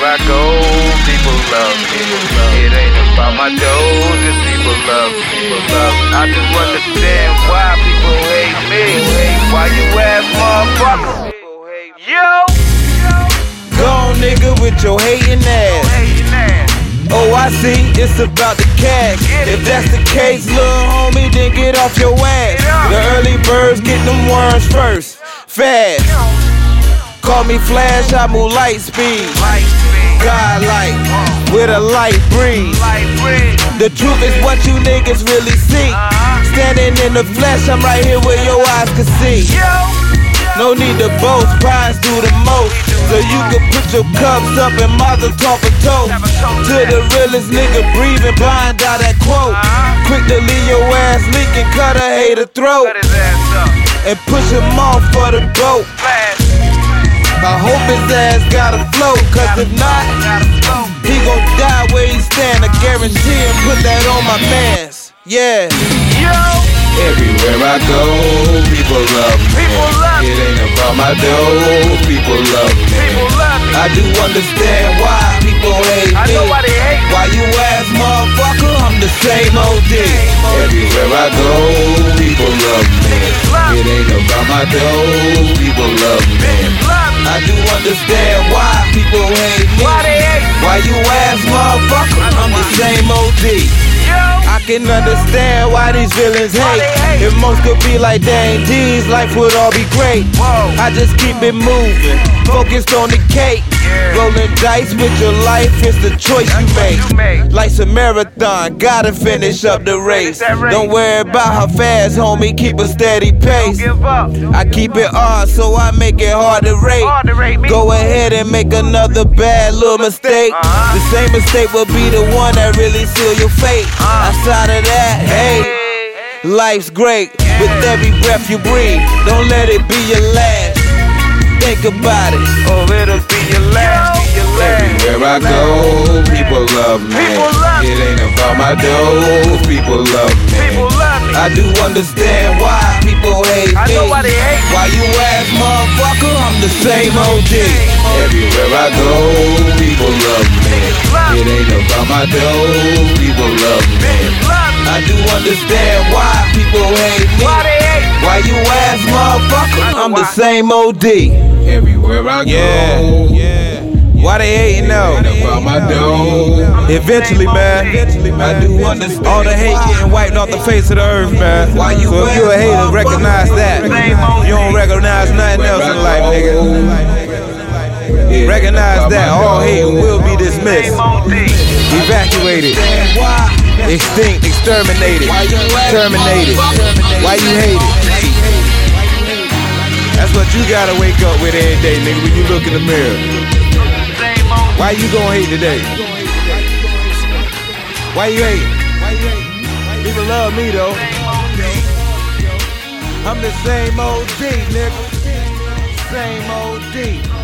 I go, people love me. It ain't about my dough, just people love me. People love me. I just understand why people hate me. Why you ass motherfucker? Yo! Go nigga with your. Hating ass. Oh, I see, it's about the cash. If that's the case, little homie, then get off your ass. The early birds get them worms first. Fast. Call me Flash, I move light speed. Light speed. God light, with a light breeze. The truth is what you niggas really see. Standing in the flesh, I'm right here where your eyes can see. No need to boast, prize do the most. So you can put your cups up and mother talk a toast. To the realest nigga breathing, blind out that quote. Quick to leave your ass leaking, cut a hater throat. And push him off for the boat. Fast. I hope his ass got a float, cause if not, he gon' die where he stand. I guarantee him, put that on my mans. Yeah. Yo! Everywhere I go, people love me. People love It ain't about my dough, people love me. People love me. I do understand why people hate I me. know why they hate. Why you ask, motherfucker? I'm the same OD. Everywhere I go, people love me. love It ain't about my dough, people love me. Love me. I do understand why people hate me. Why they hate me? Why you ask, motherfucker? I'm the same OD. I can understand why these villains hate. If most could be like Dane Deeze, life would all be great. I just keep it moving, focused on the cake. Rolling dice with your life, it's the choice you make. Life's a marathon, gotta finish up the race. Don't worry about how fast, homie, keep a steady pace. I keep it hard, so I make it hard to rate. Hard to rate me. Go ahead and make another bad little mistake. Uh-huh. The same mistake will be the one that really seal your fate. Uh. Outside of that, hey, life's great. With every breath you breathe, don't let it be your last. Think about it. It'll your last. Be your last. Everywhere I go, people love me. It ain't about my dough, people love me. People love me. I do understand why people hate I me. know why they hate. Why you ask, motherfucker? I'm the same OD. Everywhere I go, people love me. It ain't about my dough, people love me. I do understand why people hate me. Why they hate me? Why you ask, motherfucker? I know I'm the same OD. Everywhere I go. Yeah, yeah. Why they hating though? about my dough. Eventually, man. I do understand. All the hate getting wiped off the face of the earth, man. Why you so if you a hater, recognize that. You don't recognize nothing else in life, nigga. Recognize that. All hate will be dismissed. Evacuated. Extinct, exterminated, terminated. Why you hate it? That's what you gotta wake up with every day, nigga, when you look in the mirror. Why you gonna hate today? Why you hate? People love me though. I'm the same OD, nigga. Same OD. Lock